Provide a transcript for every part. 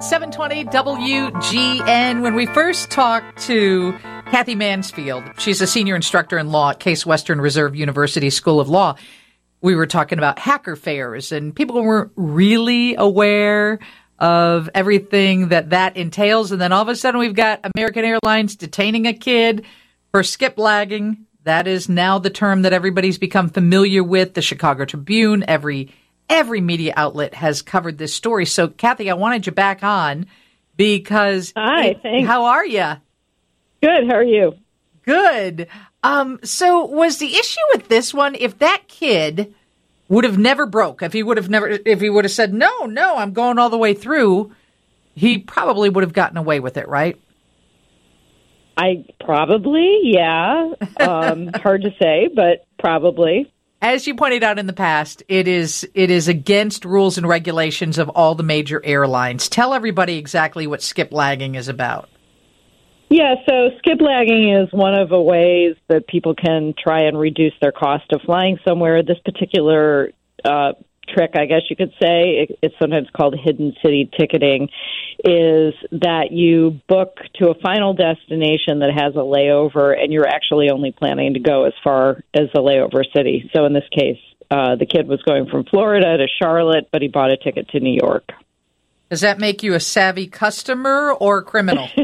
720 WGN. When we first talked to Cathy Mansfield, she's a senior instructor in law at Case Western Reserve University School of Law. We were talking about hacker fares, and people weren't really aware of everything that that entails. And then all of a sudden, we've got American Airlines detaining a kid for skip lagging. That is now the term that everybody's become familiar with. The Chicago Tribune, every every media outlet has covered this story. So, Cathy, I wanted you back on because hi, it, thanks. How are you? Good. How are you? Good. Um, so, was the issue with this one if that kid would have never broke, if he would have never, if he would have said no, no, I'm going all the way through, he probably would have gotten away with it, right? I probably, yeah. Um, hard to say, but probably as you pointed out in the past, it is it is against rules and regulations of all the major airlines. Tell everybody exactly what skip lagging is about. Yeah, so skip lagging is one of the ways that people can try and reduce their cost of flying somewhere. This particular uh, trick, I guess you could say, it, it's sometimes called hidden city ticketing, is that you book to a final destination that has a layover and you're actually only planning to go as far as the layover city. So in this case, uh, the kid was going from Florida to Charlotte, but he bought a ticket to New York. Does that make you a savvy customer or criminal?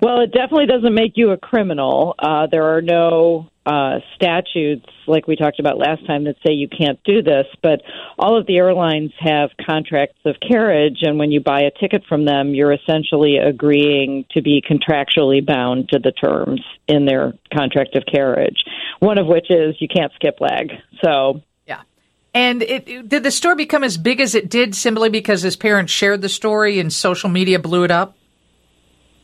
well, it definitely doesn't make you a criminal. Uh, there are no uh, statutes, like we talked about last time, that say you can't do this. But all of the airlines have contracts of carriage, and when you buy a ticket from them, you're essentially agreeing to be contractually bound to the terms in their contract of carriage. One of which is you can't skip lag. So yeah, and it, did the story become as big as it did simply because his parents shared the story and social media blew it up?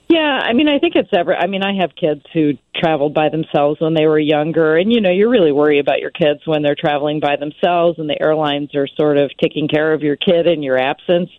Yeah, I mean, I think it's ever. I mean, I have kids who traveled by themselves when they were younger, and you know, you really worry about your kids when they're traveling by themselves, and the airlines are sort of taking care of your kid in your absence.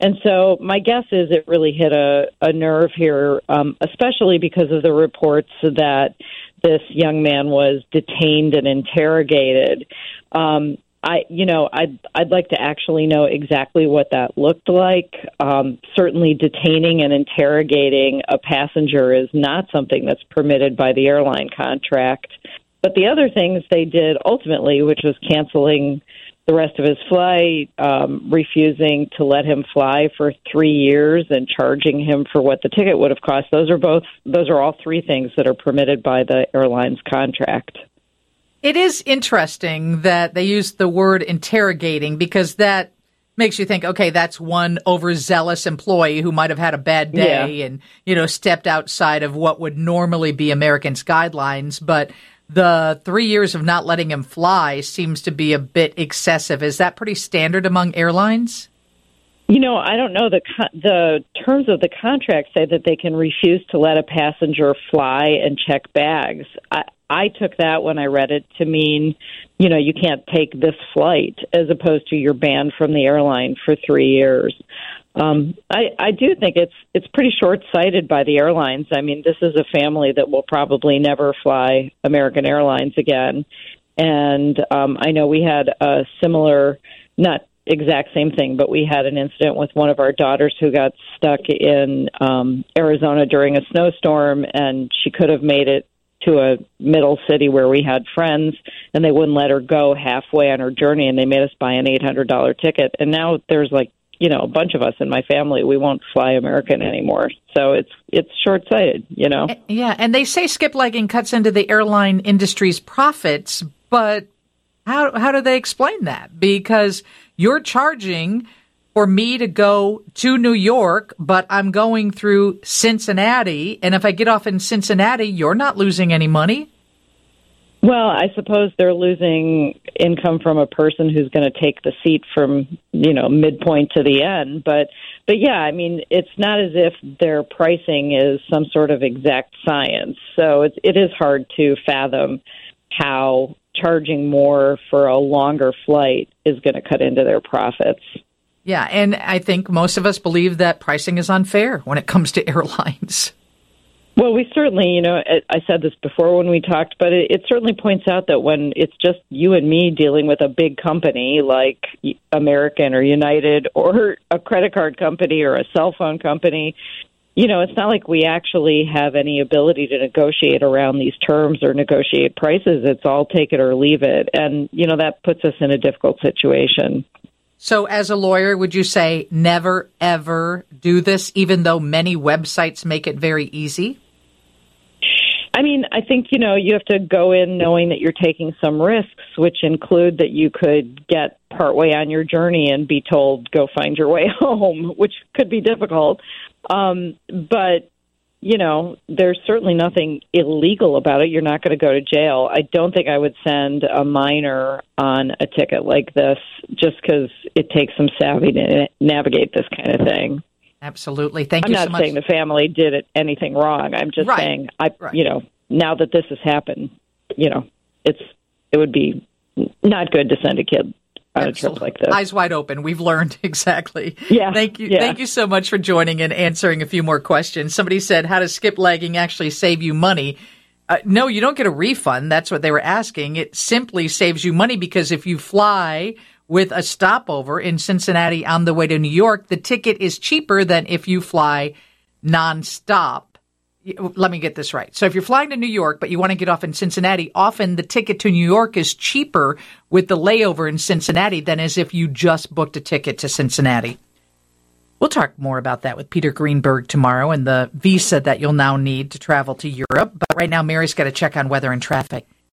And so, my guess is it really hit a, a nerve here, um, especially because of the reports that this young man was detained and interrogated. Um, I, you know, I'd I'd like to actually know exactly what that looked like. Um, certainly, detaining and interrogating a passenger is not something that's permitted by the airline contract. But the other things they did ultimately, which was canceling the rest of his flight, um, refusing to let him fly for three years, and charging him for what the ticket would have cost. Those are both those are all three things that are permitted by the airline's contract. It is interesting that they used the word interrogating because that makes you think, okay, that's one overzealous employee who might have had a bad day yeah. and, you know, stepped outside of what would normally be Americans' guidelines. But the three years of not letting him fly seems to be a bit excessive. Is that pretty standard among airlines? You know, I don't know the the terms of the contract say that they can refuse to let a passenger fly and check bags. I, I took that when I read it to mean, you know, you can't take this flight as opposed to you're banned from the airline for three years. Um, I, I do think it's it's pretty short sighted by the airlines. I mean, this is a family that will probably never fly American Airlines again, and um, I know we had a similar, not exact same thing, but we had an incident with one of our daughters who got stuck in um, Arizona during a snowstorm, and she could have made it to a middle city where we had friends and they wouldn't let her go halfway on her journey and they made us buy an $800 ticket. And now there's like you know a bunch of us in my family we won't fly american anymore. So it's it's short-sighted you know? Eh, yeah and they say skip lagging cuts into the airline industry's profits but how how do they explain that? Because you're charging for me to go to New York, but I'm going through Cincinnati. And if I get off in Cincinnati, you're not losing any money. Well, I suppose they're losing income from a person who's going to take the seat from, you know, midpoint to the end, but but yeah, I mean, it's not as if their pricing is some sort of exact science. So it it is hard to fathom how charging more for a longer flight is going to cut into their profits. Yeah, and I think most of us believe that pricing is unfair when it comes to airlines. Well, we certainly, you know, I said this before when we talked, but it, it, certainly points out that when it's just you and me dealing with a big company like American or United or a credit card company or a cell phone company, you know, it's not like we actually have any ability to negotiate around these terms or negotiate prices. It's all take it or leave it. And, you know, that puts us in a difficult situation. So, as a lawyer, would you say never, ever do this, even though many websites make it very easy? I mean, I think, you know, you have to go in knowing that you're taking some risks, which include that you could get partway on your journey and be told, go find your way home, which could be difficult. Um, but you know, there's certainly nothing illegal about it. You're not going to go to jail. I don't think I would send a minor on a ticket like this just because it takes some savvy to navigate this kind of thing. Absolutely. Thank I'm you so much. I'm not saying the family did it, anything wrong. I'm just right. saying, I, right. you know, now that this has happened, you know, it's it would be not good to send a kid on a trip like this. Eyes wide open. We've learned exactly. Yeah. Thank you. Yeah. Thank you so much for joining and answering a few more questions. Somebody said, "How does skip lagging actually save you money?" Uh, no, you don't get a refund. That's what they were asking. It simply saves you money because if you fly with a stopover in Cincinnati on the way to New York, the ticket is cheaper than if you fly nonstop let me get this right. So if you're flying to New York, but you want to get off in Cincinnati, often the ticket to New York is cheaper with the layover in Cincinnati than as if you just booked a ticket to Cincinnati. We'll talk more about that with Peter Greenberg tomorrow and the visa that you'll now need to travel to Europe. But right now, Mary's got to check on weather and traffic.